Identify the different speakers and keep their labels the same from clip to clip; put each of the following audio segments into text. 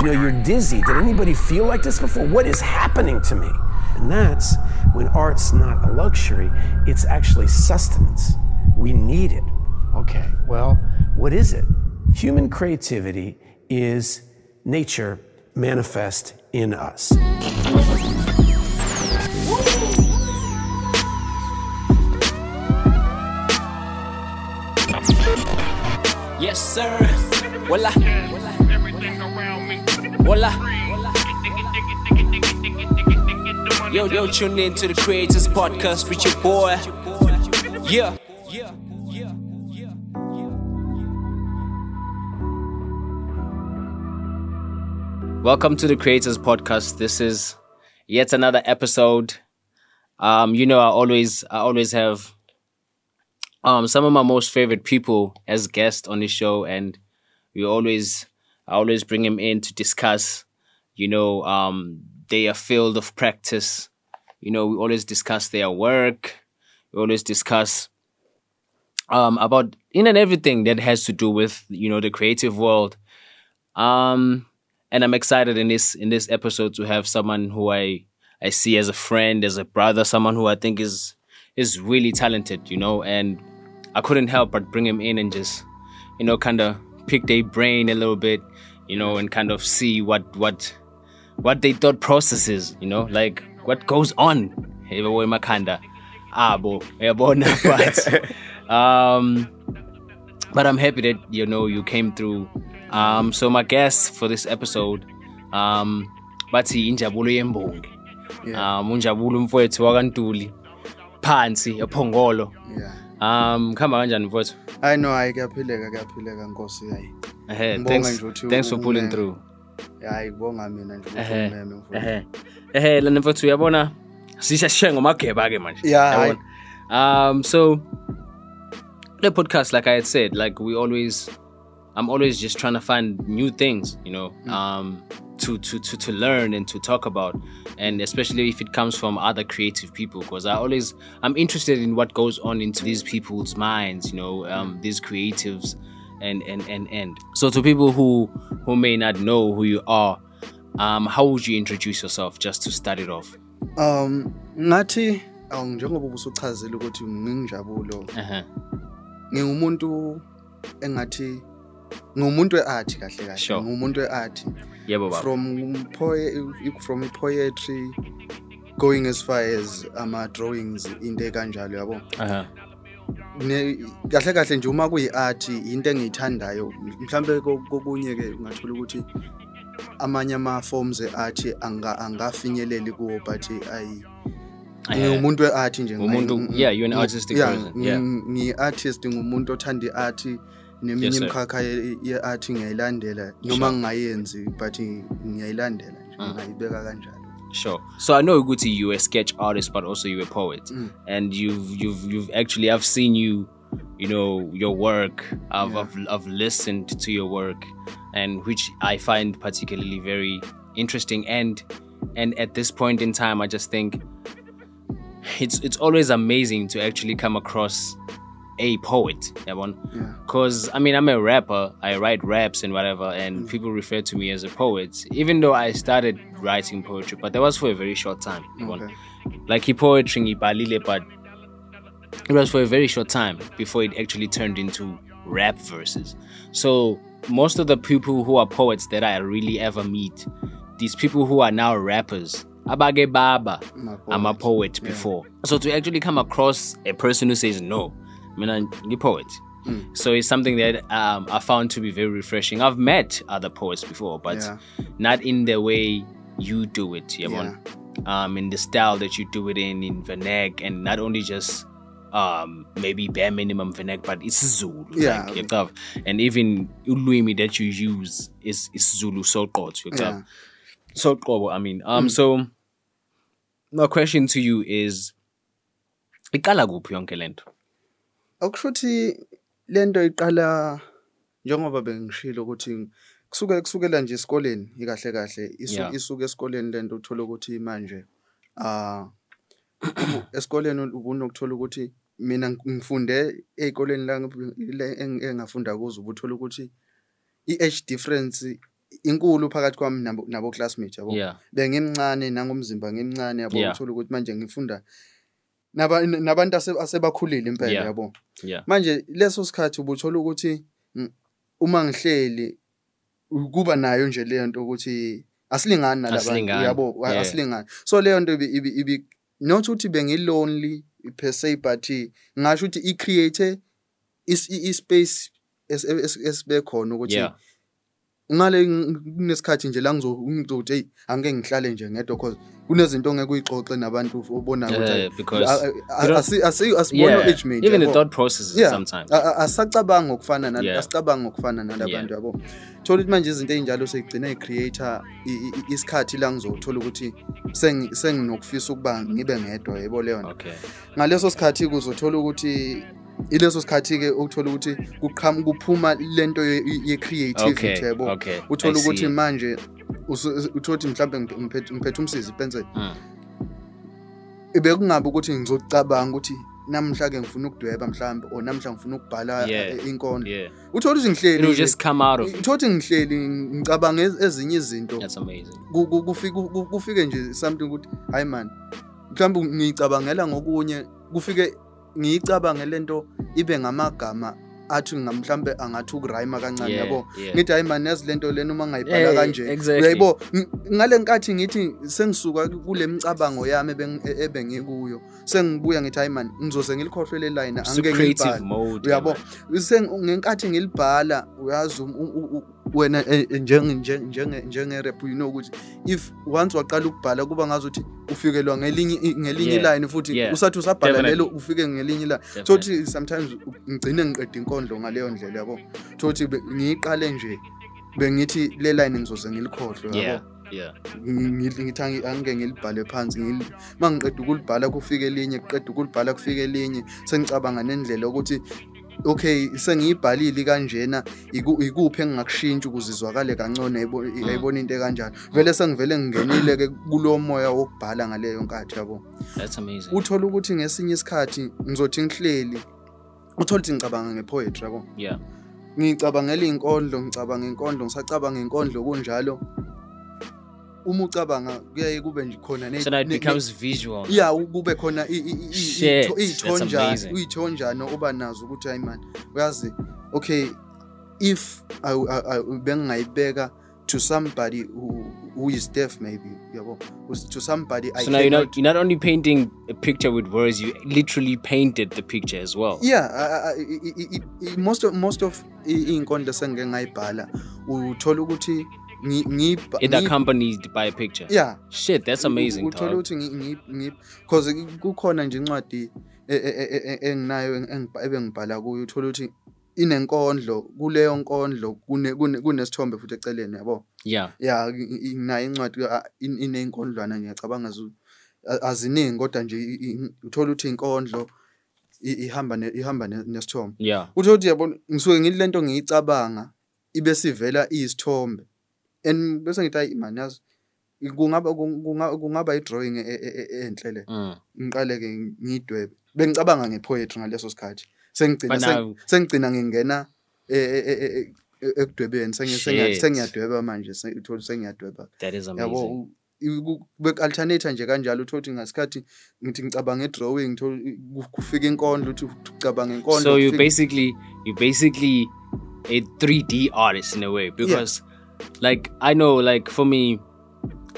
Speaker 1: You know, you're dizzy. Did anybody feel like this before? What is happening to me? And that's when art's not a luxury, it's actually sustenance. We need it. Okay, well, what is it? Human creativity is nature manifest in us.
Speaker 2: Voila. Voila. Yo, yo, tune in to the Creators Podcast with your boy. Yeah. Welcome to the Creators Podcast. This is yet another episode. Um, you know, I always, I always have um some of my most favorite people as guests on the show, and we always, I always bring him in to discuss, you know, um, their field of practice. You know, we always discuss their work. We always discuss um about in and everything that has to do with you know the creative world. Um, and I'm excited in this in this episode to have someone who I I see as a friend, as a brother, someone who I think is is really talented, you know, and I couldn't help but bring him in and just, you know, kind of pick their brain a little bit, you know, and kind of see what what what they thought process is, you know, like what goes on. Yebo, emakhanda abo, uyabona, but um but I'm happy that you know you came through. Um, so my guest for this episode, um, bathi injabulo yembongi. Um, unjabulo mfowethu wakantuli phansi ephongolo.
Speaker 3: yeah
Speaker 2: Um, khamba kanjani mfowethu?
Speaker 3: hayi no hayi kuyaphileka kuyaphileka nkosi hayi
Speaker 2: Ehe, thanks, thanks for pulling through.
Speaker 3: hayi kubonga mina nje ukuthi umeme mfowethu.
Speaker 2: ehe, lana mfowethu uyabona sishashe ngomageba ke manje.
Speaker 3: Yeah,
Speaker 2: Um, so the podcast, like I had said, like we always, I'm always just trying to find new things, you know, um, to to to to learn and to talk about, and especially if it comes from other creative people, because I always I'm interested in what goes on into these people's minds, you know, um, these creatives, and and and and so to people who who may not know who you are, um, how would you introduce yourself just to start it off?
Speaker 3: um ngathi awu njengoba ubusuchazile ukuthi nginjabulo
Speaker 2: Uh-huh.
Speaker 3: ngingumuntu engathi ngumuntu weart kahle kahle
Speaker 2: Sure.
Speaker 3: ngumuntu weart
Speaker 2: Yeah, baba.
Speaker 3: from poe- from poetry going as far as ama drawings into ekanjalo yabo
Speaker 2: Uh-huh.
Speaker 3: ne kahle kahle nje uma kuyi-art into engiyithandayo mhlambe ko- kokunye ke ungathola ukuthi amanye ama-forms e-art anga- angafinyeleli kuwo but ayi ngiwumuntu we-art nje
Speaker 2: Umuntu-
Speaker 3: ngi-
Speaker 2: yeah, you're an
Speaker 3: ngi-
Speaker 2: artistic
Speaker 3: yeah,
Speaker 2: person,
Speaker 3: ngi-
Speaker 2: yeah.
Speaker 3: ngi-artist ngumuntu othanda i-art neminye
Speaker 2: Yes,
Speaker 3: imikhakha ye- ye-art ngiyayilandela noma
Speaker 2: Sure.
Speaker 3: ngingayenzi but ngiyayilandela nje
Speaker 2: Mm.
Speaker 3: ngayibeka kanjalo
Speaker 2: Sure. So I know Guti, you a sketch artist, but also you're a poet,
Speaker 3: Mm.
Speaker 2: and you've you've you've actually I've seen you, you know, your work. I've
Speaker 3: Yeah.
Speaker 2: I've, I've listened to your work, and which I find particularly very interesting. And and at this point in time, I just think it's it's always amazing to actually come across a poet. Yabon?
Speaker 3: yeah
Speaker 2: Because, I mean, I'm a rapper, I write raps and whatever, and mm. people refer to me as a poet, even though I started writing poetry, but that was for a very short time.
Speaker 3: okay.
Speaker 2: Like, he poetry, but it was for a very short time before it actually turned into rap verses. So, most of the people who are poets that I really ever meet, these people who are now rappers, abage baba,
Speaker 3: I'm a
Speaker 2: I'm a
Speaker 3: poet.
Speaker 2: poet
Speaker 3: Yeah.
Speaker 2: before. So to actually come across a person who says no, I the poet,
Speaker 3: Mm.
Speaker 2: So it's something that um, I found to be very refreshing. I've met other poets before, but
Speaker 3: Yeah.
Speaker 2: not in the way you do it, Yabon.
Speaker 3: Yeah.
Speaker 2: Um, in the style that you do it in, in vernac, and not only just um, maybe bare minimum vernac, but it's Zulu.
Speaker 3: Yeah.
Speaker 2: Like, and even ulwimi that you use is, is Zulu soqotho.
Speaker 3: Yeah.
Speaker 2: yaqaba. Soqobo, I mean. Um, so my question to you is iqala kuphi yonke lento?
Speaker 3: Akusho ukuthi lento iqala njengoba bengishilo ukuthi kusuke kusukela nje esikoleni ikahle kahle isu-
Speaker 2: Yeah.
Speaker 3: isuke esikoleni lento uthola ukuthi manje ah esikoleni ubunokuthola ukuthi mina ngifunde ey'koleni la engafunda kuzo ubuthola ukuthi i-age difference inkulu phakathi kwami nabo classmates yabo? Bengimncane nangomzimba ngimncane yabo? Uthola ukuthi manje ngifunda nabantu ase- asebakhulile impela yabo? Manje leso sikhathi ubuthola ukuthi mm, uma ngihleli kuba nayo nje leyo nto ukuthi asilingani nalabantu yabo? Asilingani. So leyo nto ibi- not ukuthi bengi-lonely per se but ngasho ukuthi i-create i-space es- es- esibe khona ukuthi
Speaker 2: Yeah.
Speaker 3: Ngale ng- kunesikhathi nje la ngizo- ngizothi hey angeke ngihlale nje ngedwa cause kunezinto ongeke uyixoxe nabantu obonayo ukuthi
Speaker 2: Uh,
Speaker 3: hayi,
Speaker 2: because
Speaker 3: a- a-
Speaker 2: you don't-
Speaker 3: asi- asi- asibona
Speaker 2: Yeah.
Speaker 3: age mate
Speaker 2: Even the
Speaker 3: yabo.
Speaker 2: thought processes
Speaker 3: Yeah.
Speaker 2: sometimes.
Speaker 3: A- a- asisacabanga ngokufana nal-
Speaker 2: Yeah.
Speaker 3: asicabanga ngokufana nalabantu yabo thola ukuthi manje izinto ey'njalo seyigcina i-creator i- i- isikhathi la ngizothola ukuthi sengi- senginokufisa ukuba ngibe ngedwa yebo leyo nto
Speaker 2: Okay.
Speaker 3: ngaleso sikhathi kuzothola ukuthi ileso sikhathi-ke uthola ukuthi kuphuma lento ye-creativity
Speaker 2: okay,
Speaker 3: yabo
Speaker 2: okay,
Speaker 3: uthola ukuthi manje uthola ukuthi mhlawumbe ngiphethe umsizi
Speaker 2: ipensela
Speaker 3: bekungabe ukuthi ngizocabanga ukuthi namhla ke ngifuna ukudweba mhlawumbe or namhla ngifuna ukubhala eh, inkondlo uthola ukuthi ngihleli uthola ukuthi ngihleli ngicabanga ezinye izinto. Kufike nje something ukuthi hayi man mhlawumbe ngiyicabangela ngokunye kufike ngiyicabange lento ibe ngamagama athi mhlambe angathi ukurayima kancane yabo? ngithi hayi mani yazi lento lena uma ngayibhala kanje. yabo ngale nkathi ngithi sengisuka kule micabango yami ebengikuyo e-, sengibuya ngithi hayi mani ngizoze ngilikhohlwe le line angeke
Speaker 2: ngibhale
Speaker 3: yabo sengenkathi ngilibhala uyazi wena eh, eh, njenge- njenge- njenge- njenge-rap you know ukuthi if once waqala ukubhala kuba ngazuthi ufikelwa ngelinye i- ngelinye
Speaker 2: Yeah,
Speaker 3: line futhi
Speaker 2: yeah,
Speaker 3: usathi usabhala
Speaker 2: definitely.
Speaker 3: lelo ufike ngelinye line so
Speaker 2: Definitely.
Speaker 3: ukuthi sometimes u- ngigcine ngiqeda inkondlo ngaleyo ndlela yabo so ukuthi be- ngiyiqale nje bengithi le line ngizoze ngilikhohlwe
Speaker 2: Yeah.
Speaker 3: yabo
Speaker 2: Yeah.
Speaker 3: ngithi ngithi angi- angeke ngilibhale phansi ngili- uma ngiqeda ukulibhala kufike elinye kuqeda ukulibhala kufike elinye sengicabanga nendlela yokuthi okay sengiyibhalile kanjena iku- ikuphi engingakushintsha ukuze izwakale kangcono yayibo- yayibona into ekanjalo vele sengivele ngingenile-ke kulowo moya wokubhala ngaleyo nkathi yabo?
Speaker 2: That's amazing.
Speaker 3: uthola ukuthi ngesinye isikhathi ngizothi ngihleli uthola ukuthi ngicabanga ngepoetry yabo?
Speaker 2: Yeah.
Speaker 3: ngicabangela iy'nkondlo ngicabanga inkondlo ngisacabanga inkondlo kunjalo. Uma ucabanga kuyaye kube nje khona
Speaker 2: So now it becomes visual.
Speaker 3: ya kube khona i- i- i-
Speaker 2: Shit,
Speaker 3: iy'tho-
Speaker 2: that's
Speaker 3: iy'thonjana
Speaker 2: amazing.
Speaker 3: iy'thonjana uba nazo ukuthi hayi man uyazi okay if I- I- I- bengingayibeka to somebody who, who is deaf maybe yabo to somebody I
Speaker 2: So now you're not you're not only painting a picture with words, you literally painted the picture as well.
Speaker 3: yeah I- I- I- I- I- I- most of most of i- iy'nkondlo sengike ngayibhala uthola ukuthi
Speaker 2: it accompanied by a picture.
Speaker 3: Yeah.
Speaker 2: Shit that's amazing uthole
Speaker 3: ukuthi because kukhona nje incwadi e, e, e, enginayo ebengibhala kuyo uthole ukuthi inenkondlo kuleyo nkondlo kunesithombe futhi eceleni yabo?
Speaker 2: Yeah.
Speaker 3: Yeah nayo incwadi iney'nkondlwana ngiyacabanga aziningi kodwa nje uthole ukuthi inkondlo ihamba ihamba nesithombe.
Speaker 2: Yeah.
Speaker 3: Uthole ukuthi yabo ngisuke ngile lento ngiyicabanga ibe sivela izithombe. and bese ngithi hayi man yazi kungaba kungaba i-drawing e, e, e, enhle le.
Speaker 2: Mm.
Speaker 3: Ngiqale-ke ngiyidwebe bengicabanga nge-poetry ngaleso sikhathi. Sengigcina sengigcina ngingena ekudwebeni. Sengiyadweba manje uthole sengiyadweba. Yabo bek-alternate nje kanjalo. Uthole ukuthi ngasikhathi ngithi ngicabanga e-drawing kufika inkondlo uthi ucabanga inkondlo
Speaker 2: so you basically you basically a 3d artist in a way because yeah. Like I know like for me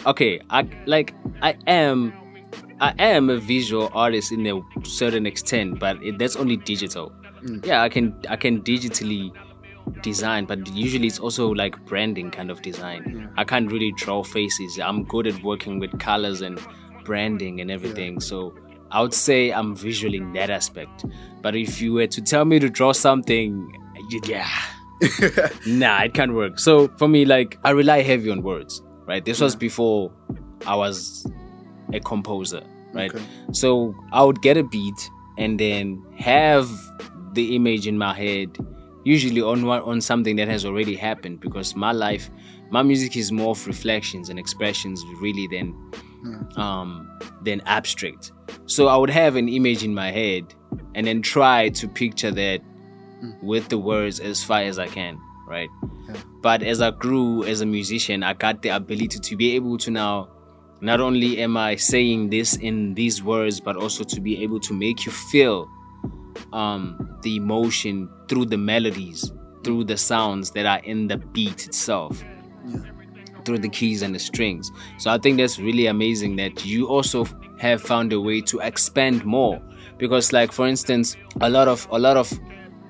Speaker 2: okay I like I am I am a visual artist in a certain extent but it, that's only digital. Mm. Yeah I can I can digitally design but usually it's also like branding kind of design. I can't really draw faces. I'm good at working with colors and branding and everything so I would say I'm visual in that aspect. But if you were to tell me to draw something yeah nah, it can't work. So for me, like I rely heavy on words, right? This was before I was a composer, right?
Speaker 3: Okay.
Speaker 2: So I would get a beat and then have the image in my head, usually on on something that has already happened, because my life, my music is more of reflections and expressions, really, than um, than abstract. So I would have an image in my head and then try to picture that with the words as far as I can, right? But as I grew as a musician, I got the ability to be able to now not only am I saying this in these words, but also to be able to make you feel um, the emotion through the melodies, through the sounds that are in the beat itself, through the keys and the strings. So I think that's really amazing that you also have found a way to expand more. Because, like for instance, a lot of a lot of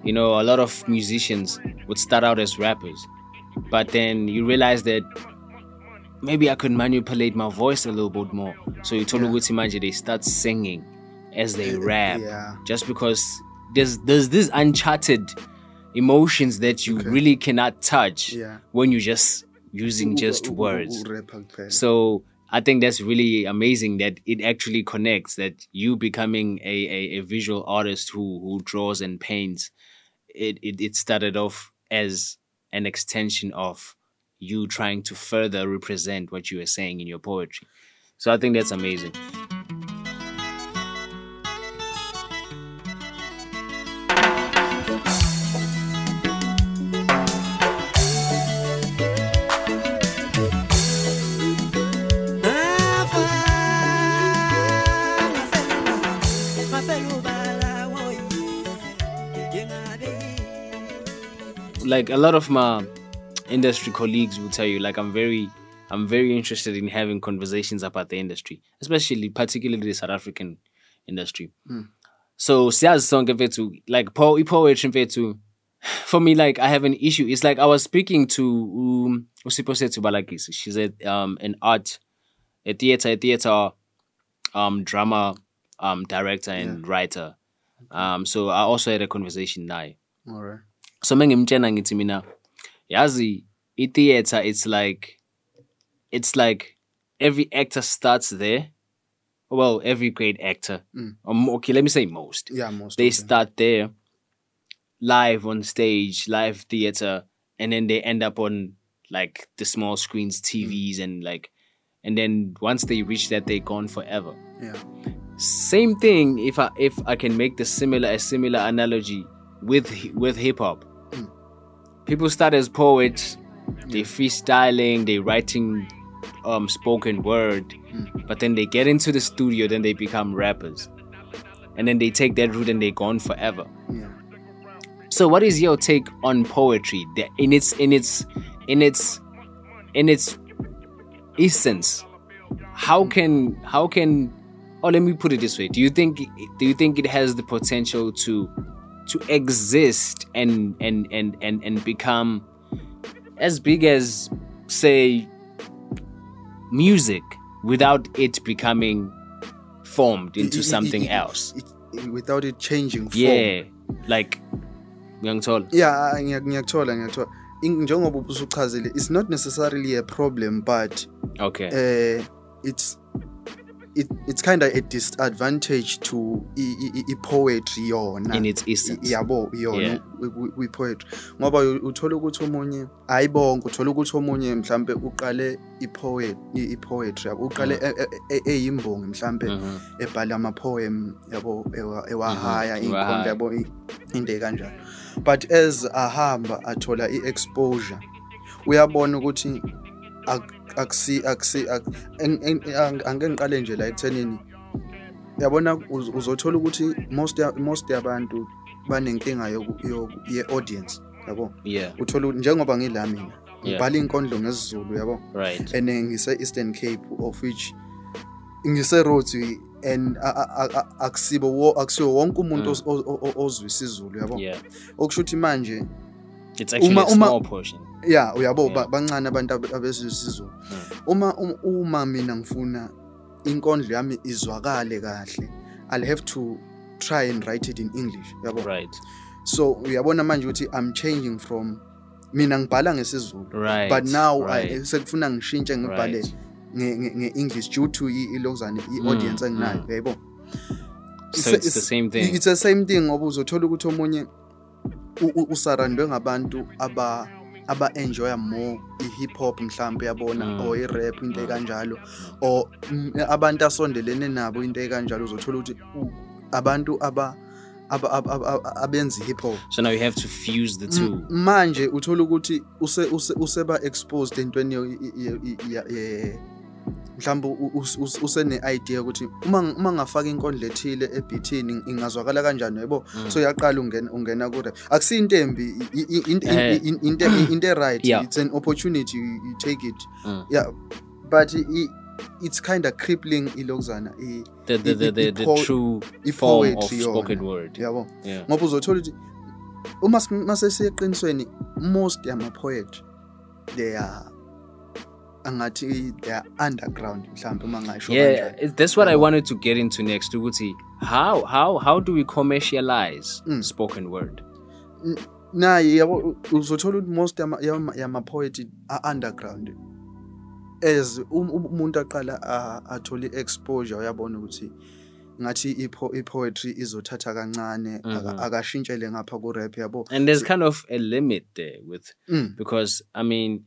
Speaker 2: you know a lot of musicians would start out as rappers, but then you realize that maybe I could manipulate my voice a little bit more. So you told
Speaker 3: Yeah.
Speaker 2: Manje they start singing as they rap
Speaker 3: yeah.
Speaker 2: just because there's there's this uncharted emotions that you
Speaker 3: Okay.
Speaker 2: really cannot touch
Speaker 3: Yeah.
Speaker 2: when you're just using just words. So I think that's really amazing that it actually connects that you becoming a, a, a visual artist who who draws and paints. It, it it started off as an extension of you trying to further represent what you were saying in your poetry. So I think that's amazing. Like a lot of my industry colleagues will tell you like i'm very i'm very interested in having conversations about the industry especially particularly the south african industry. So siyazi sonke mfethu like po poetry mfethu for me like i have an issue. It's like i was speaking to um, usipho sethu balagisi. She's a, um, an art a theater a theater um, drama um, director and writer. Um, so i also had a conversation naye.
Speaker 3: Alright.
Speaker 2: So mengimtshena ngithi mina yazi i-theater it's like it's like every actor starts there. Well every great actor. Um, okay let me say most.
Speaker 3: Yeah, most
Speaker 2: they start there live on stage live theater and then they end up on like the small screens tvs and like and then once they reach that they're gone forever.
Speaker 3: Yeah.
Speaker 2: same thing if i if i can make the similar a similar analogy with with hip hop people start as poets. They freestyling they writing um spoken word. But then they get into the studio then they become rappers. And then they take that route and they're gone forever.
Speaker 3: Yeah.
Speaker 2: so what is your take on poetry? In its in its in its in its essence how can how can oh let me put it this way. Do you think do you think it has the potential to to exist and and and and, and become as big as say music without it becoming formed into
Speaker 3: I- I-
Speaker 2: something
Speaker 3: I- I-
Speaker 2: else.
Speaker 3: it- without it changing form.
Speaker 2: yeah like ngiyangithola.
Speaker 3: Yeah ngiya- ngiyakuthola ngiyakuthola njengoba usuchazile it's not necessarily a problem but
Speaker 2: okay.
Speaker 3: uh, it's it, it's kind of a disadvantage to i-poetry yona.
Speaker 2: In its essence.
Speaker 3: Yabo yona kwi-poetry ngoba uthola ukuthi omunye hayi bonke uthola ukuthi omunye mhlambe uqale i-poet i-poetry yabo uqale e- e- e- eyimbongi mhlambe
Speaker 2: Mhm.
Speaker 3: ebhala ama-poem yabo ewa- ewahaya iy'nkondlo
Speaker 2: ewahaya.
Speaker 3: yabo into ekanjalo but as ahamba athola i-exposure uyabona ukuthi akusi akusi ak- en- en- ang- angeke ngiqale nje la ekuthenini. Yabona uz- uzothola ukuthi most ya- most yabantu banenkinga yoku- yoku- ye-audience yabo?
Speaker 2: Yeah.
Speaker 3: Uthola ukuthi njengoba ngila mina
Speaker 2: Yeah.
Speaker 3: ngibhala iy'nkondlo ngesizulu yabo?
Speaker 2: Right.
Speaker 3: And then ngise-eastern cape of which ngise-roads and a- a- a- a- akusibo wo- akusiwo wonke umuntu
Speaker 2: Mm.
Speaker 3: os- o- o- o- ozwa isizulu yabo?
Speaker 2: Yeah.
Speaker 3: Okusho ukuthi manje
Speaker 2: it's actually
Speaker 3: Uma-
Speaker 2: a
Speaker 3: uma-
Speaker 2: small portion.
Speaker 3: Ya uyabo
Speaker 2: Yeah.
Speaker 3: ba- bancane abantu abe- abezwa isizulu
Speaker 2: Mm.
Speaker 3: uma um- uma mina ngifuna inkondlo yami izwakale kahle i'll have to try and write it in english yabo
Speaker 2: right
Speaker 3: so uyabona manje ukuthi i'm changing from mina ngibhala ngesizulu
Speaker 2: right
Speaker 3: but now
Speaker 2: right.
Speaker 3: I- sekufuna ngishintshe ngibhale
Speaker 2: Right.
Speaker 3: nge- nge- nge-english due to i- ilokuzane
Speaker 2: Mm,
Speaker 3: i-audience enginayo
Speaker 2: mm.
Speaker 3: yayibona
Speaker 2: so it's the same thing
Speaker 3: it's the same thing ngoba uzothola ukuthi omunye u- u- usarandwe ngabantu aba aba enjoya more i-hip hop mhlawumbe yabona
Speaker 2: Mm.
Speaker 3: or i-rap into ekanjalo or mm, abantu asondelene nabo into ekanjalo uzothola ukuthi u- abantu aba aba- aba- aba- abenza i-hip hop
Speaker 2: So now you have to fuse the two.
Speaker 3: M- manje uthola ukuthi use use useba exposed entweni mhlawumbe u- us- us- usene idea ukuthi uma uma ngafaka inkondlo ethile ebithini ingazwakala kanjani yebo?
Speaker 2: Mm.
Speaker 3: so yaqala ungena ungena ku rap akusiyo into embi into right it's an opportunity you, take it.
Speaker 2: Mm.
Speaker 3: yeah but it's kind of crippling ilokuzana
Speaker 2: The the the, the, the true form of spoken word.
Speaker 3: yabo? Ngoba uzothola ukuthi uma mase siyeqinisweni most yama poet they are angathi they are underground mhlawumbe uma
Speaker 2: Yeah, that's what I wanted to get into next. Ukuthi how how how do we commercialize
Speaker 3: Mm.
Speaker 2: spoken word?
Speaker 3: naye yabo uzothola ukuthi most yama, yama, yama poet are underground as um- um- umuntu aqala athole exposure uyabona ukuthi ngathi ipo- i-poetry izothatha kancane
Speaker 2: Mhm.
Speaker 3: akashintshele ngapha ku-rap yabo
Speaker 2: And there's kind of a limit there with
Speaker 3: Mm.
Speaker 2: because I mean,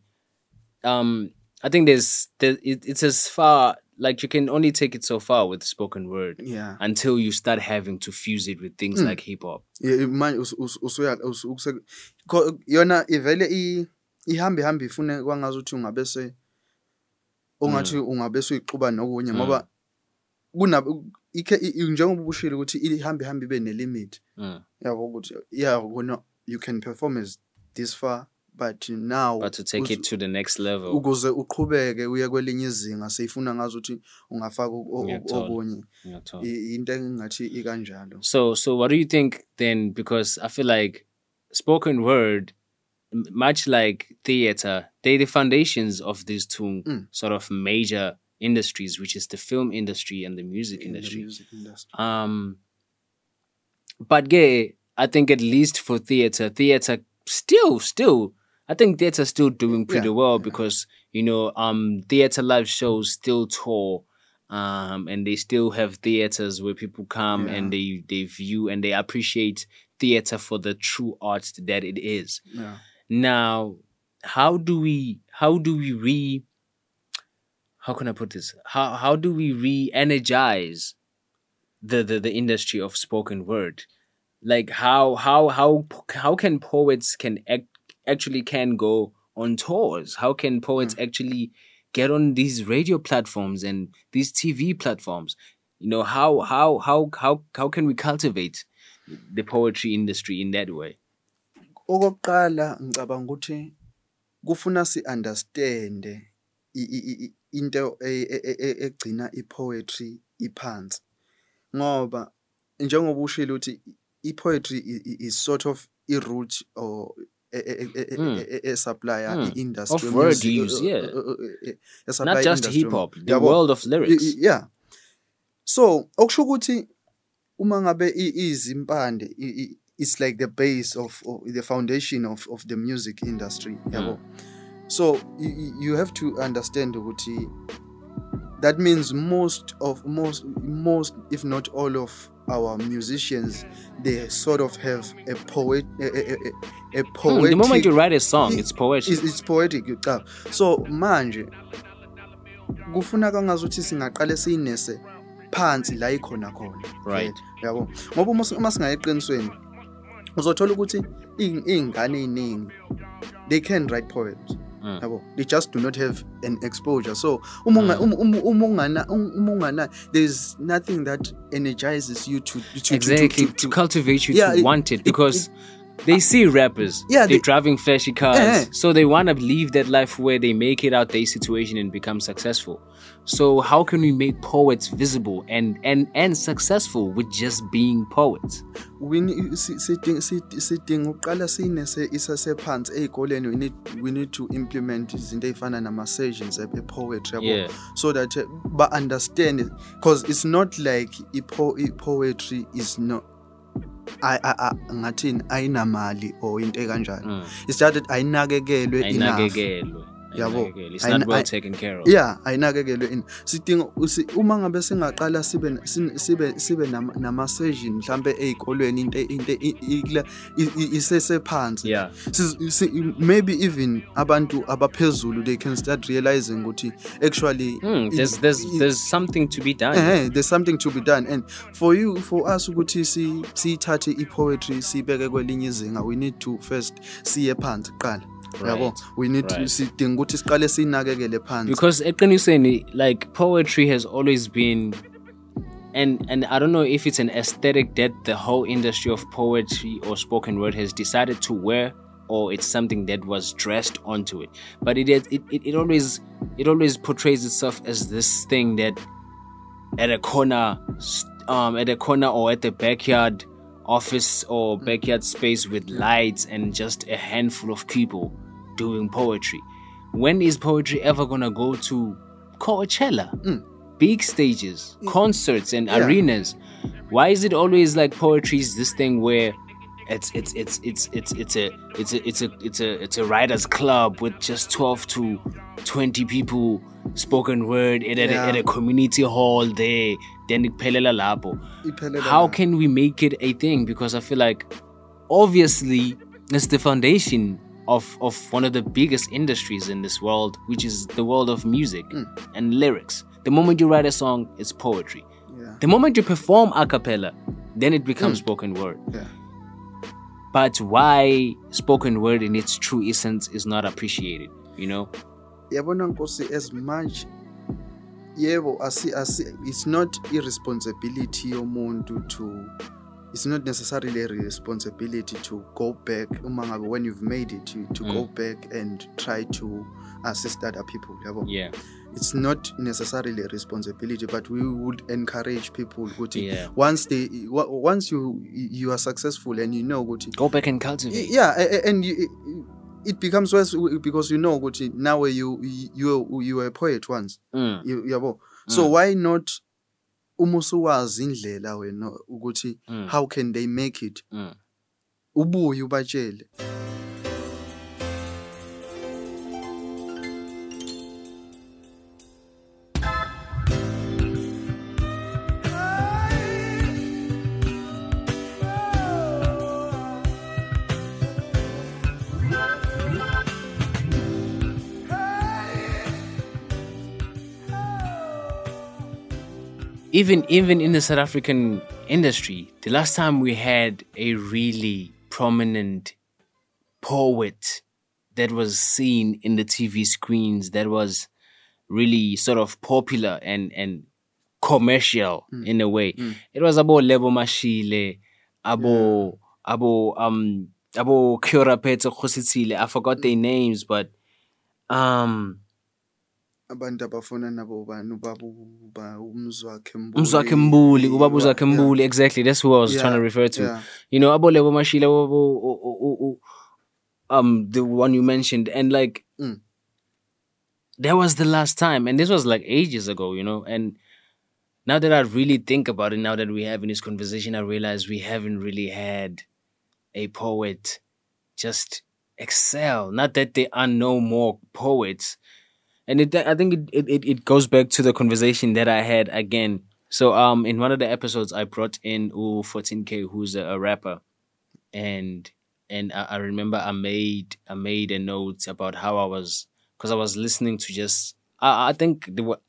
Speaker 2: um, I think there's there, it, it's as far like you can only take it so far with spoken word
Speaker 3: yeah
Speaker 2: until you start having to fuse it with things
Speaker 3: Mm.
Speaker 2: like hip hop.
Speaker 3: Ye- manje us- us- usuya ko- yona ivele ihambe ihambe ifune kwangazi ukuthi ungabe se ungathi ungabe suyixuba nokunye
Speaker 2: Mm.
Speaker 3: ngoba kuna ikhe i- i- njengoba ubushilo ukuthi ihambe ihambe ibe nelimit
Speaker 2: Mm.
Speaker 3: yabo ukuthi yeah you can perform as this far but now
Speaker 2: But to take it to the next level,
Speaker 3: ukuze uqhubeke uye kwelinye izinga seyifuna ngazi ukuthi ungafaka o- o-
Speaker 2: Ngiyakuthola.
Speaker 3: okunye into ikanjalo
Speaker 2: So, so what do you think then? Because I feel like spoken word, much like theater, they're the foundations of these two
Speaker 3: Mm.
Speaker 2: sort of major industries, which is the film industry and the music
Speaker 3: in the
Speaker 2: industry.
Speaker 3: music industry
Speaker 2: Um, but yeah, I think at least for theater, theater still, still, I think theater still doing pretty
Speaker 3: Yeah,
Speaker 2: well because you know, um, theater live shows still tour, um, and they still have theaters where people come and they they view and they appreciate theater for the true art that it is.
Speaker 3: yeah
Speaker 2: Now, how do we how do we re how can I put this? How how do we re-energize the, the the industry of spoken word? Like how how how how can poets can act, actually can go on tours? How can poets hmm. actually get on these radio platforms and these TV platforms? You know, how how how how how can we cultivate the poetry industry in that way?
Speaker 3: okokuqala ngicabanga ukuthi kufuna si understand i- i- i- into egcina ipoetry iphansi ngoba njengoba ushilo ukuthi i- i- is sort of i-root or e- supplier
Speaker 2: Mm.
Speaker 3: i-industry
Speaker 2: Of word use,
Speaker 3: uh, uh,
Speaker 2: yeah.
Speaker 3: uh,
Speaker 2: Not just hip hop, the
Speaker 3: Yabo?
Speaker 2: world of lyrics.
Speaker 3: yeah so okusho ukuthi uma ngabe i- izimpande i- i- it's like the base of, of the foundation of, of the music industry yabo so you, you- you have to understand ukuthi that means most of most most if not all of our musicians they sort of have a poet a, a, a, a
Speaker 2: Hmm, the moment you write a song, it's poetic
Speaker 3: it's, it's poetic ucaba so manje kufuna kangazuthi singaqale siyinese phansi la ikhona khona
Speaker 2: Right.
Speaker 3: yabo ngoba uma singayiqinisweni uzothola ukuthi iy'ng- iy'ngane ey'ningi they can write poems.
Speaker 2: Mm.
Speaker 3: yabo? They just do not have an exposure. So uma unga-
Speaker 2: Mm.
Speaker 3: Um, um, ungana- uma ungana there's nothing that energizes you to, to,
Speaker 2: exactly.
Speaker 3: to,
Speaker 2: to,
Speaker 3: to,
Speaker 2: cultivate you
Speaker 3: Yeah,
Speaker 2: to
Speaker 3: it-
Speaker 2: want it
Speaker 3: it-
Speaker 2: because they see rappers.
Speaker 3: Yeah,
Speaker 2: they're
Speaker 3: they-
Speaker 2: driving flashy cars.
Speaker 3: Yeah.
Speaker 2: so they want to live that life where they make it out their situation and become successful so how can we make poets visible and and and successful with just being poets?
Speaker 3: We need si- siding- sid- sidinga ukuqala siyinese isasephansi ey'koleni we need, we need to implement izinto ey'fana nama-sessions e-poetry yabo? So that uh, ba-understand because it's not like i-poetry is not I- I- I- ngathini ayinamali or into ekanjalo
Speaker 2: Mm.
Speaker 3: it's just that ayinakekelwe. enough yabo
Speaker 2: Ayinakekeli. It's not well taken care of.
Speaker 3: yeah ayinakekelwe ini sidinga uma ngabe singaqala sibe sibe sibe nama- nama-session mhlambe ey'kolweni into into i- i- i- i- isesephansi
Speaker 2: Yeah.
Speaker 3: Sis- si- maybe even abantu abaphezulu they can start realizing ukuthi actually it-
Speaker 2: there's there's there's something to be done.
Speaker 3: Eh, there's something to be done and for you for us ukuthi si siyithathe i-poetry siyibeke kwelinye izinga we need to first siye phansi kuqala yabo
Speaker 2: Right,
Speaker 3: we need to
Speaker 2: right.
Speaker 3: sidinga ukuthi siqale siyinakekele phansi.
Speaker 2: Because eqinisweni like poetry has always been and and i don't know if it's an aesthetic that the whole industry of poetry or spoken word has decided to wear or it's something that was dressed onto it. But it, it, it always it always portrays itself as this thing that at a corner um at a corner or at the backyard office or backyard space with lights and just a handful of people doing poetry. When is poetry ever gonna go to Coachella? Mm. Big stages mm. concerts and
Speaker 3: Yeah.
Speaker 2: arenas. Why is it always like poetry is this thing where it's it's it's it's it's it's a it's a it's a it's a it's a writers club with just 12 to 20 people spoken word at, at, a, at a community hall there then ikuphelela lapho.
Speaker 3: Iphelela
Speaker 2: how can we make it a thing? Because i feel like obviously it's the foundation of of one of the biggest industries in this world which is the world of music hmm. and lyrics. The moment you write a song it's poetry.
Speaker 3: Yeah.
Speaker 2: the moment you perform a cappella then it becomes hmm. spoken word.
Speaker 3: Yeah.
Speaker 2: But why spoken word in its true essence is not appreciated you know
Speaker 3: yabona nkosi as much yebo asi asi it's not irresponsibility oh, yomuntu to it's not necessarily a responsibility to go back oh, uma ngabe when you've made it to, to go mm. back and try to assist other people yabo
Speaker 2: yeah.
Speaker 3: It's not necessarily a responsibility but we would encourage people ukuthi
Speaker 2: Yeah.
Speaker 3: once they once you you are successful and you know ukuthi
Speaker 2: go back and cultivate.
Speaker 3: Yeah and you, it becomes worse because you know ukuthi now you you you were a poet once.
Speaker 2: Mm.
Speaker 3: Yabo? So why not uma usuwazi indlela wena ukuthi how can they make it?
Speaker 2: Mm.
Speaker 3: ubuye ubatshele.
Speaker 2: Even even in the South African industry, the last time we had a really prominent poet that was seen in the TV screens that was really sort of popular and and commercial in a way. It was about Lebo Mashile, abo abo um abo Kyora Pete I forgot their names, but um
Speaker 3: abantu abafuna nabo bani ubaba umzwakhe mbuli
Speaker 2: Umzwakhe Mbuli, ubaba Mbuli, exactly. That's who I was trying to refer to.
Speaker 3: yeah.
Speaker 2: You know, Abo Lebo Mashile, Abo- o- o- o- o- um, the one you mentioned, and like
Speaker 3: Mm.
Speaker 2: that was the last time, and this was like ages ago, you know. And now that I really think about it, now that we're having this conversation, I realize we haven't really had a poet just excel. Not that there are no more poets, and it, I think it, it, it goes back to the conversation that I had again. So um in one of the episodes I brought in U 14K who's a, a rapper and and I, I remember I made I made a note about how I was because I was listening to just I, I think the wa-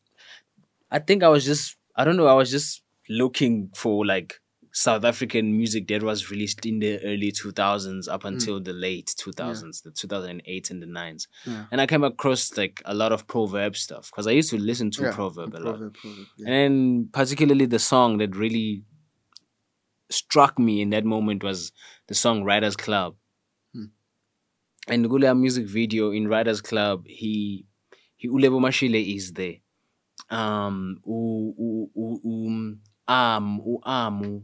Speaker 2: I think I was just I don't know I was just looking for like South African music that was released in the early 2000s up until the late 2000s, the 2008 and the 9s.
Speaker 3: Yeah.
Speaker 2: And I came across like a lot of proverb stuff because I used to listen to
Speaker 3: Yeah,
Speaker 2: proverb a lot.
Speaker 3: proverb, proverb, yeah.
Speaker 2: And particularly the song that really struck me in that moment was the song Writers Club. And Gula music video in Writers Club, he he Ulebo Mashile is there. Um u, u, u, um Am u Amu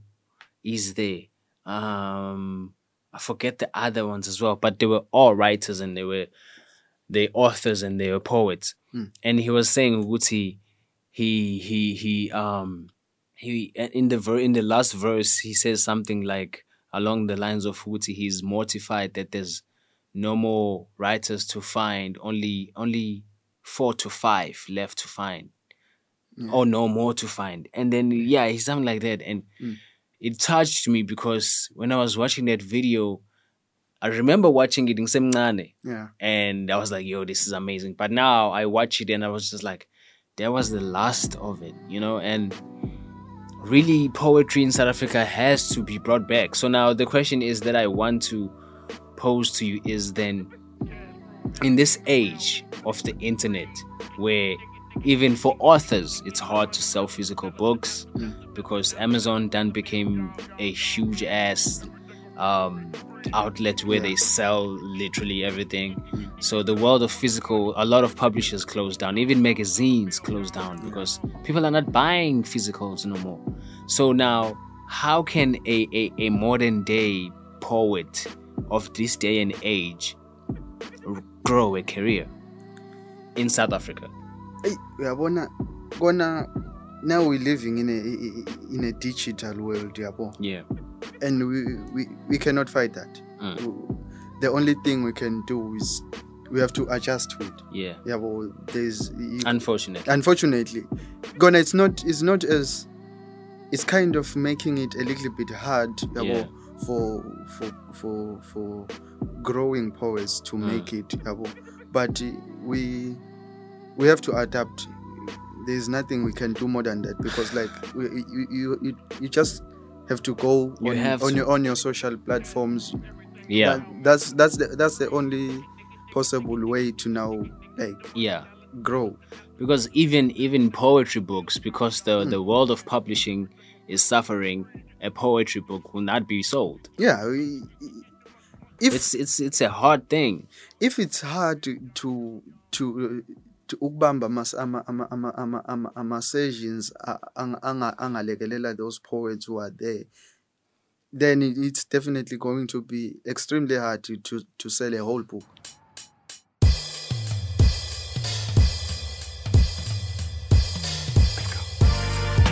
Speaker 2: is there. Um I forget the other ones as well, but they were all writers and they were they authors and they were poets. And he was saying Uguti he he he um he in the ver- in the last verse he says something like along the lines of Uguti he's mortified that there's no more writers to find only only four to five left to find. Or no more to find. And then yeah it's something like that. And it touched me because when i was watching that video i remember watching it in Semnane
Speaker 3: yeah
Speaker 2: and I was like, yo, this is amazing. But now I watch it and I was just like, that was the last of it, you know? And really, poetry in South Africa has to be brought back. So now the question is that I want to pose to you is then, in this age of the internet, where even for authors, it's hard to sell physical books because Amazon then became a huge ass um, outlet where they sell literally everything. So the world of physical, a lot of publishers closed down. Even magazines closed down because people are not buying physicals no more. So now, how can a, a, a modern day poet of this day and age grow a career in South Africa?
Speaker 3: Eyi, uyabona kona now we're living in a in a digital world yabo
Speaker 2: Yeah.
Speaker 3: and we, we we cannot fight that
Speaker 2: Mm.
Speaker 3: the only thing we can do is we have to adjust to it
Speaker 2: Yeah.
Speaker 3: yabo there's
Speaker 2: Unfortunately.
Speaker 3: unfortunately gonna it's not it's not as it's kind of making it a little bit hard yabo,
Speaker 2: Yeah.
Speaker 3: for for for for growing powers to
Speaker 2: Mm.
Speaker 3: make it yabo. but uh, we we have to adapt there's nothing we can do more than that because like we, you, you you you just have to go
Speaker 2: You
Speaker 3: on,
Speaker 2: have
Speaker 3: on
Speaker 2: to.
Speaker 3: your on your social platforms
Speaker 2: Yeah.
Speaker 3: That- that's that's the, that's the only possible way to now like
Speaker 2: Yeah.
Speaker 3: grow
Speaker 2: because even even poetry books because the
Speaker 3: Hmm.
Speaker 2: the world of publishing is suffering a poetry book will not be sold
Speaker 3: yeah we, if
Speaker 2: it's it's it's a hard thing
Speaker 3: if it's hard to to ukubamba mas ama ama ama ama ama, ama sessions a- anga- anga- angalekelela those poets who are there then it, it's definitely going to be extremely hard to, to to sell a whole book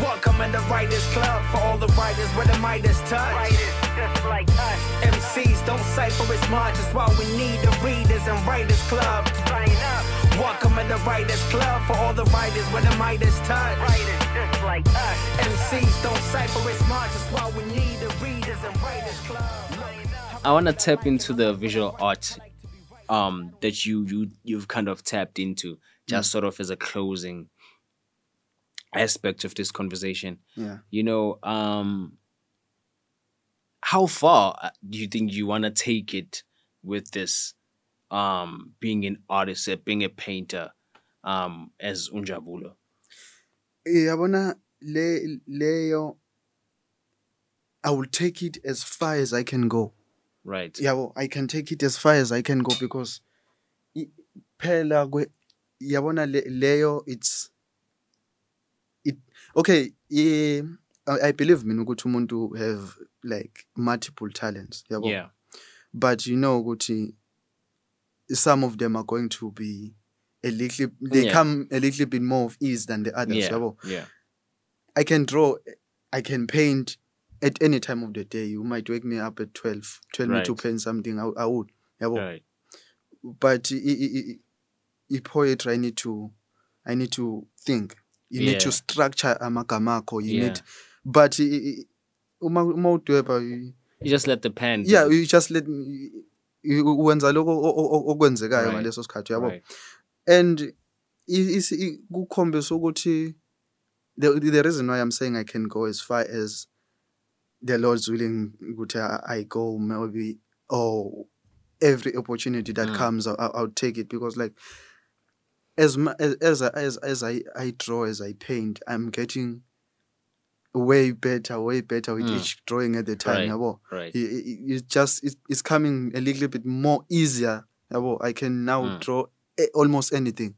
Speaker 4: Welcome in the Writers Club for all the writers where the Midas touch.
Speaker 5: Writers just like us.
Speaker 4: MCs don't cipher as much, that's why we need the Readers and Writers Club.
Speaker 5: Sign up.
Speaker 4: Welcome in the Writers Club for all the writers where the Midas touch.
Speaker 5: Writers just like us.
Speaker 4: MCs don't cipher as much, that's why we need the Readers and Writers Club.
Speaker 2: i want to tap into the visual art um that you you you've kind of tapped into just sort of as a closing aspect of this conversation
Speaker 3: yeah
Speaker 2: you know um how far uh, do you think you want to take it with this um being an artist uh, being a painter um as unjabulo.
Speaker 3: Yabona le leyo i will take it as far as i can go.
Speaker 2: Right.
Speaker 3: Yabo i can take it as far as i can go because phela yabona le- leyo it's it okay i I I believe mina ukuthi umuntu have like multiple talents yabo.
Speaker 2: Yeah.
Speaker 3: But you know ukuthi some of them are going to be a little they
Speaker 2: Yeah.
Speaker 3: come a little bit more of ease than the others
Speaker 2: yeah yeah
Speaker 3: I can draw, I can paint at any time of the day. You might wake me up at 12, tell me to paint something, I, I would. yabo.
Speaker 2: right
Speaker 3: But i- i- i- poetry, I need to, I need to think. You need to
Speaker 2: Yeah.
Speaker 3: structure amagama akho. You
Speaker 2: Yeah.
Speaker 3: need, but uma udweba, you-
Speaker 2: just let the pen
Speaker 3: yeah, you just let wenza lokho okwenzekayo ngaleso sikhathi yabo.
Speaker 2: right
Speaker 3: and i- is- i- kukhombisa ukuthi the, the reason why i'm saying i can go as far as the lord's willing ukuthi i, I go maybe or every opportunity that
Speaker 2: Mm.
Speaker 3: comes I'll, I'll take it because like as as as as, as I, I draw as i paint i'm getting way better way better with
Speaker 2: Mm.
Speaker 3: each drawing at the time
Speaker 2: Right.
Speaker 3: yabo.
Speaker 2: right
Speaker 3: it, it, it's just it's, it's coming a little bit more easier yabo. i can now
Speaker 2: Mm.
Speaker 3: draw a- almost anything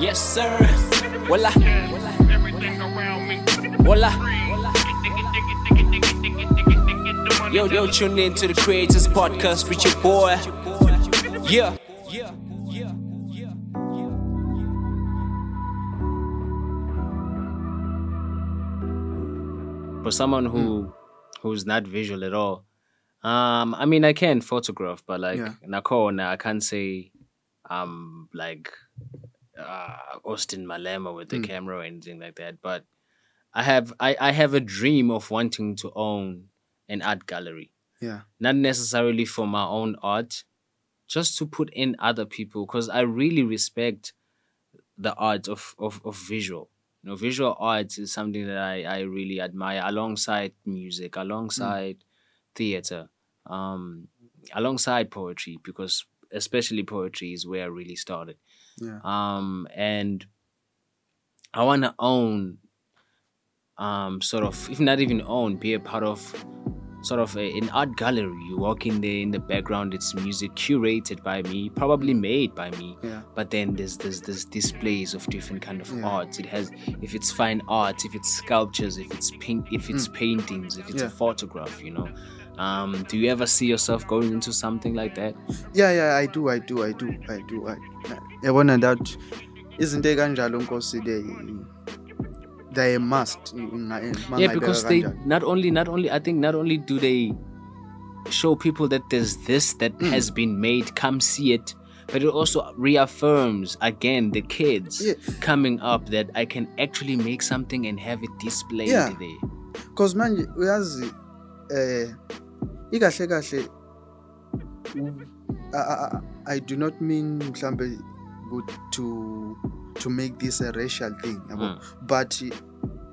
Speaker 2: yes sir voila
Speaker 6: Everything around me.
Speaker 2: voila
Speaker 6: Yo,
Speaker 2: yo yo tune in to the creators podcast with your boy yeah for someone who who's not visual at all. Um, I mean, I can photograph, but like
Speaker 3: Yeah.
Speaker 2: Nakona, I can't say um like uh, Austin Malema with the
Speaker 3: Mm.
Speaker 2: camera or anything like that. But I have I, I have a dream of wanting to own an art gallery,
Speaker 3: yeah
Speaker 2: not necessarily for my own art, just to put in other people because I really respect the art of, of, of visual. You know, visual arts is something that I, I really admire alongside music, alongside theater, um, alongside poetry, because especially poetry is where I really started.
Speaker 3: yeah
Speaker 2: Um, and I want to own, um, sort of, if not even own, be a part of sort of a, an art gallery. You walk in there, in the background, it's music curated by me, probably made by me.
Speaker 3: yeah
Speaker 2: But then there's there's there's displays of different kind of
Speaker 3: Yeah.
Speaker 2: arts. It has if it's fine art, if it's sculptures, if it's paint, if it's paintings, if it's
Speaker 3: Mm. Yeah.
Speaker 2: a photograph. You know, um, do you ever see yourself going into something like that?
Speaker 3: yeah yeah i do i do i do i do i yabona that izinto ekanjalo nkosi they they must inga-
Speaker 2: yeah because they not only not only i think not only do they show people that there's this that
Speaker 3: Mm.
Speaker 2: has been made come see it but it also reaffirms again the kids
Speaker 3: Yeah.
Speaker 2: coming up that i can actually make something and have it displayed
Speaker 3: Yeah.
Speaker 2: there
Speaker 3: because manje uyazi eh ikahle kahle u- I, I, do not mean mhlambe to to make this a racial thing. Yabo? But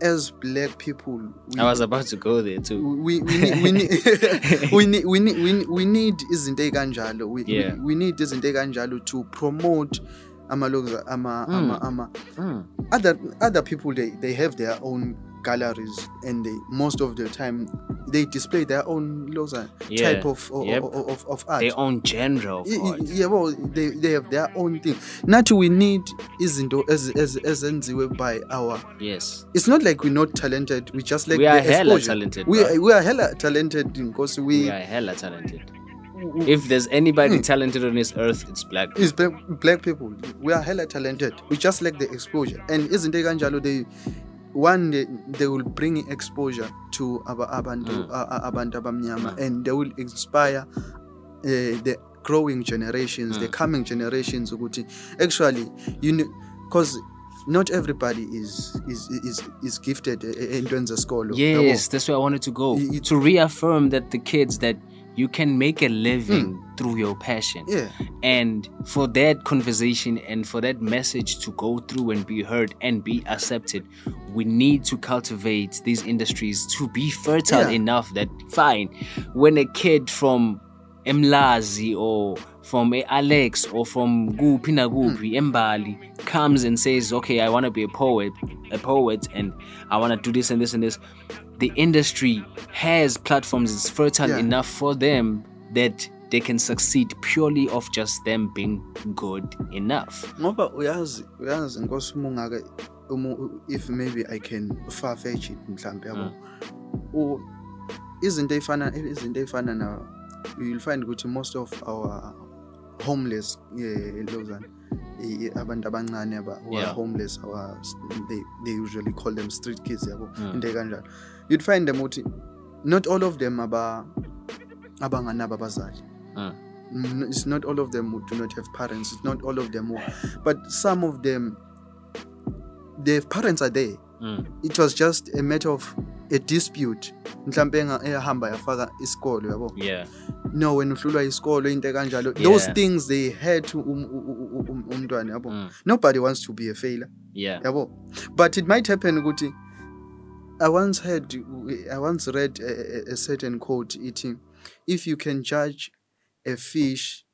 Speaker 3: as black people we,
Speaker 2: i was about to go there too.
Speaker 3: We we need we need we need we need we need, we need izinto we,
Speaker 2: Yeah.
Speaker 3: we, we need izinto to promote ama ama ama ama
Speaker 2: Mm.
Speaker 3: other other people they they have their own galleries and they most of the time they display their own logs
Speaker 2: Yeah,
Speaker 3: type of of,
Speaker 2: yep.
Speaker 3: of, of art.
Speaker 2: Their own genre of
Speaker 3: Y- y-
Speaker 2: art.
Speaker 3: yeah well they, they have their own thing. Nathi we need izinto ezi- ezi- ezenziwe by our
Speaker 2: yes.
Speaker 3: it's not like we're not talented we just like
Speaker 2: We
Speaker 3: the
Speaker 2: are hella
Speaker 3: exposure.
Speaker 2: talented,
Speaker 3: we, are- we are hella talented because we,
Speaker 2: we are hella talented. If there's anybody
Speaker 3: Hmm.
Speaker 2: talented on this earth it's black
Speaker 3: is black, black people. We are hella talented. We just like the exposure. And izinto ekanjalo they one day they will bring exposure to aba- abantu
Speaker 2: Mm.
Speaker 3: abantu abamnyama and they will inspire uh, the growing generations the
Speaker 2: Mm.
Speaker 3: coming generations ukuthi actually you know because not everybody is is is, is gifted e- e- entweni zesikolo.
Speaker 2: Yes, that's where I wanted to go. To reaffirm that the kids that you can make a living hmm. through your passion.
Speaker 3: Yeah
Speaker 2: And for that conversation and for that message to go through and be heard and be accepted, we need to cultivate these industries to be fertile
Speaker 3: Yeah.
Speaker 2: enough that fine, when a kid from Emlazi or from a Alex or from Gupi na Gupi, hmm. Mbali comes and says, Okay, I want to be a poet, a poet, and I want to do this and this and this. The industry has platforms, it's fertile
Speaker 3: Yeah.
Speaker 2: enough for them that they can succeed purely off just them being good enough.
Speaker 3: ngoba uyazi uyazi nkosi uma ungake uma if maybe i can far fetch it mhlambe yabo hmm. U- izinto ey'fana izinto ey'fana na you'll find ukuthi most of our homeless yeah, lozana i- i- abantu abancane who are
Speaker 2: Yeah.
Speaker 3: homeless our, they, they usually call them street kids yabo? Into ekanjalo. You'd find them ukuthi not all of them aba abanganabo abazali. It's not all of them who do not have parents it's not all of them who but some of them their parents are there
Speaker 2: Mm.
Speaker 3: it was just a matter of a dispute mhlambe enga- eyahamba yafaka isikolo yabo
Speaker 2: Yeah.
Speaker 3: no wena uhlulwa isikolo into ekanjalo those things they had to um- um- umntwana yabo
Speaker 2: Mm.
Speaker 3: nobody wants to be a failure
Speaker 2: Yeah.
Speaker 3: yabo but it might happen ukuthi i once heard i once read a, a, a certain quote ithi if you can judge a fish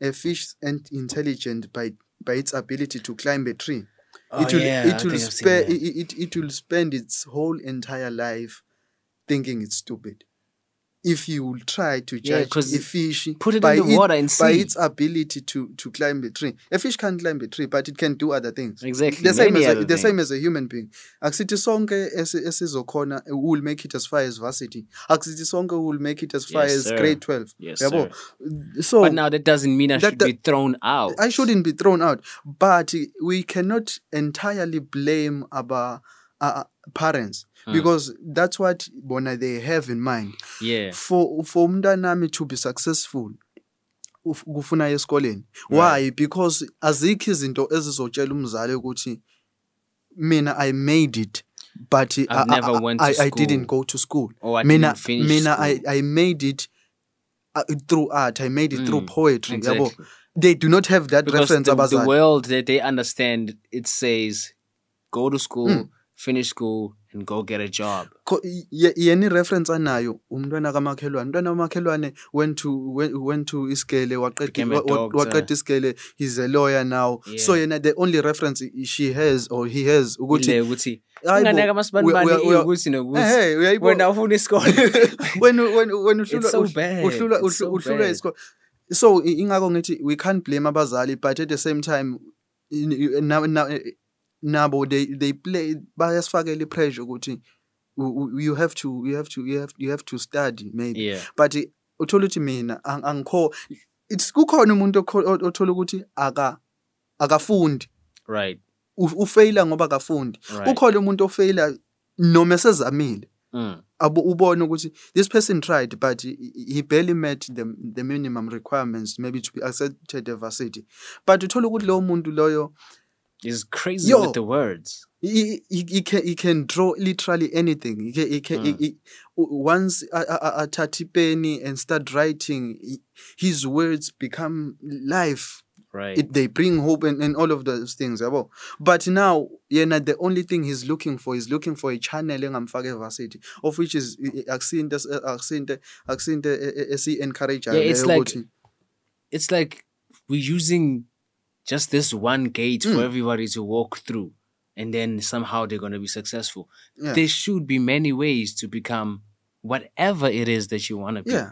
Speaker 3: a fish and intelligent by by its ability to climb a tree
Speaker 2: Oh,
Speaker 3: it will
Speaker 2: yeah,
Speaker 3: it will
Speaker 2: think I've seen
Speaker 3: spare
Speaker 2: that.
Speaker 3: it, it, it will spend its whole entire life thinking it's stupid if you will try to
Speaker 2: Yeah,
Speaker 3: a fish
Speaker 2: put it
Speaker 3: by
Speaker 2: in the water and see.
Speaker 3: by its ability to to climb a tree a fish can't climb a tree but it can do other things
Speaker 2: Exactly.
Speaker 3: the same
Speaker 2: Many
Speaker 3: as a, the same as a human being akusithi sonke esi- esizokhona who will make it as far as varsity akusithi sonke will make it as far
Speaker 2: Yes,
Speaker 3: as
Speaker 2: sir.
Speaker 3: grade 12
Speaker 2: Yes,
Speaker 3: yabo so
Speaker 2: But now that doesn't mean I
Speaker 3: That-
Speaker 2: should
Speaker 3: that-
Speaker 2: be thrown out.
Speaker 3: I shouldn't be thrown out, but we cannot entirely blame our uh, parents
Speaker 2: Mm.
Speaker 3: because that's what bona they have in mind.
Speaker 2: Yeah.
Speaker 3: for for umntanami to be successful uf- kufuna esikoleni. Why? Because azikho izinto ezizotshela umzali ukuthi mina i made it but I,
Speaker 2: never
Speaker 3: I,
Speaker 2: went to
Speaker 3: I, I didn't go to school.
Speaker 2: Or I
Speaker 3: mina
Speaker 2: didn't finish
Speaker 3: mina
Speaker 2: school.
Speaker 3: I made it uh, through art. I made it through
Speaker 2: Mm,
Speaker 3: poetry yabo? They do not have that
Speaker 2: Because
Speaker 3: reference
Speaker 2: the, the world that they understand, it says, go to school,
Speaker 3: Mm.
Speaker 2: Finish school, and go get a job.
Speaker 3: Ko- ye- yena i-reference anayo umntwana kamakhelwane umntwana kamakhelwane went to went, went to isigele waqeda
Speaker 2: Became a
Speaker 3: wa- wa-
Speaker 2: doctor.
Speaker 3: waqeda isigele he's a lawyer now so
Speaker 2: Yeah.
Speaker 3: yena the only reference she has or he has ukuthi
Speaker 2: Ile ukuthi
Speaker 3: Hayi bo,
Speaker 2: ingane
Speaker 3: uya-
Speaker 2: kamasibani
Speaker 3: uya- uya-
Speaker 2: ukuthi nokuthi
Speaker 3: hey, uyayibo-
Speaker 2: wena ufuna isikole
Speaker 3: when when when uhlulwa
Speaker 2: It's so
Speaker 3: uhl-
Speaker 2: bad.
Speaker 3: uhlulwa
Speaker 2: so
Speaker 3: uhlulwa
Speaker 2: bad.
Speaker 3: isikole so ingakho ngithi we can't blame abazali but at the same time in- you- na- na- nabo they they play bayasifakela i-pressure ukuthi you have to you have to you have you have to study maybe.
Speaker 2: Yeah.
Speaker 3: But uthola ukuthi mina ang- angikho it's kukhona umuntu othola ukuthi aka akafundi.
Speaker 2: Right.
Speaker 3: U- ufeyila ngoba akafundi. Ukhona umuntu ofeyila noma esezamile
Speaker 2: mm.
Speaker 3: abo ubone ukuthi this person tried but he, barely met the, the minimum requirements maybe to be accepted at varsity. But uthola ukuthi lowo muntu loyo
Speaker 2: is crazy
Speaker 3: Yo.
Speaker 2: with the words.
Speaker 3: he, he, he, can, he can draw literally anything. He can, he can, he, hmm. he, once a- a- a- athatha ipeni and start writing he- his words become life.
Speaker 2: Right.
Speaker 3: It, they bring hope and, and all of those things yabo but now yena the only thing he's looking for is looking for a channel engamfaka evarsity of which is i- i- akusinto es- eh, akusinto akusinto e- e- eh, esi-encourage eh,
Speaker 2: Yeah, it's like- it's like we're using just this one gate
Speaker 3: Mm.
Speaker 2: for everybody to walk through and then somehow they're going to be successful
Speaker 3: Yeah.
Speaker 2: there should be many ways to become whatever it is that you want to be
Speaker 3: yeah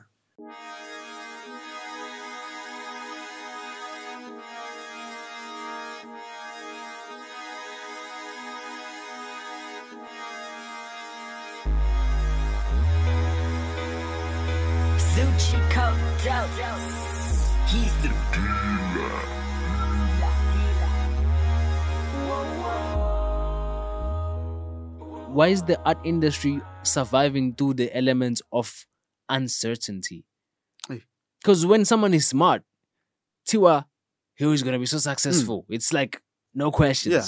Speaker 2: why is the art industry surviving through the elements of uncertainty? Because when someone is smart, Tiwa, he was gonna be so successful. Hmm. It's like no questions.
Speaker 3: Yeah.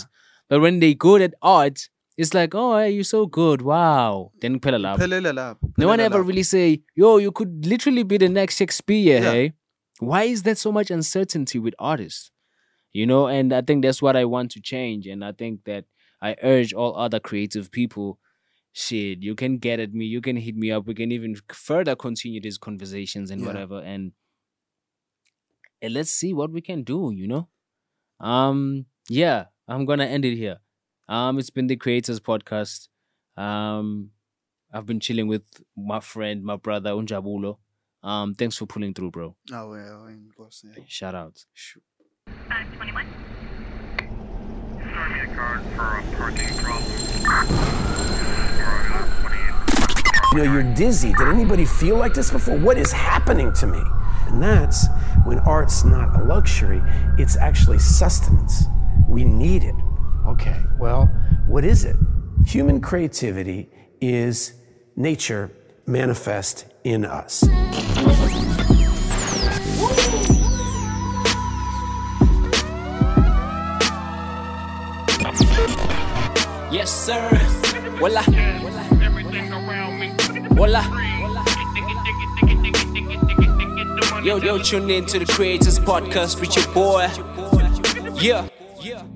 Speaker 2: But when they good at art, it's like, oh, hey, you're so good. Wow. Then phela lapho.
Speaker 3: phelela lapho
Speaker 2: No one ever really say, yo, you could literally be the next Shakespeare,
Speaker 3: Yeah.
Speaker 2: hey? Why is there so much uncertainty with artists? You know, and I think that's what I want to change. And I think that I urge all other creative people shit, you can get at me, you can hit me up, we can even further continue these conversations and
Speaker 3: yeah.
Speaker 2: whatever, and and let's see what we can do, you know. Um, yeah, I'm gonna end it here. Um, it's been the Creators Podcast. Um, I've been chilling with my friend, my brother Unjabulo. Um, thanks for pulling through, bro.
Speaker 3: Oh yeah, of course. Yeah.
Speaker 2: Shout out.
Speaker 6: Shoot. Uh, 21.
Speaker 1: You know, you're dizzy. Did anybody feel like this before? What is happening to me? And that's when art's not a luxury, it's actually sustenance. We need it. Okay, well, what is it? Human creativity is nature manifest in us.
Speaker 2: Yes, sir. Voila. Voila. Yo, Yo, tune in to the Creators Podcast with your boy. Yeah. Yeah.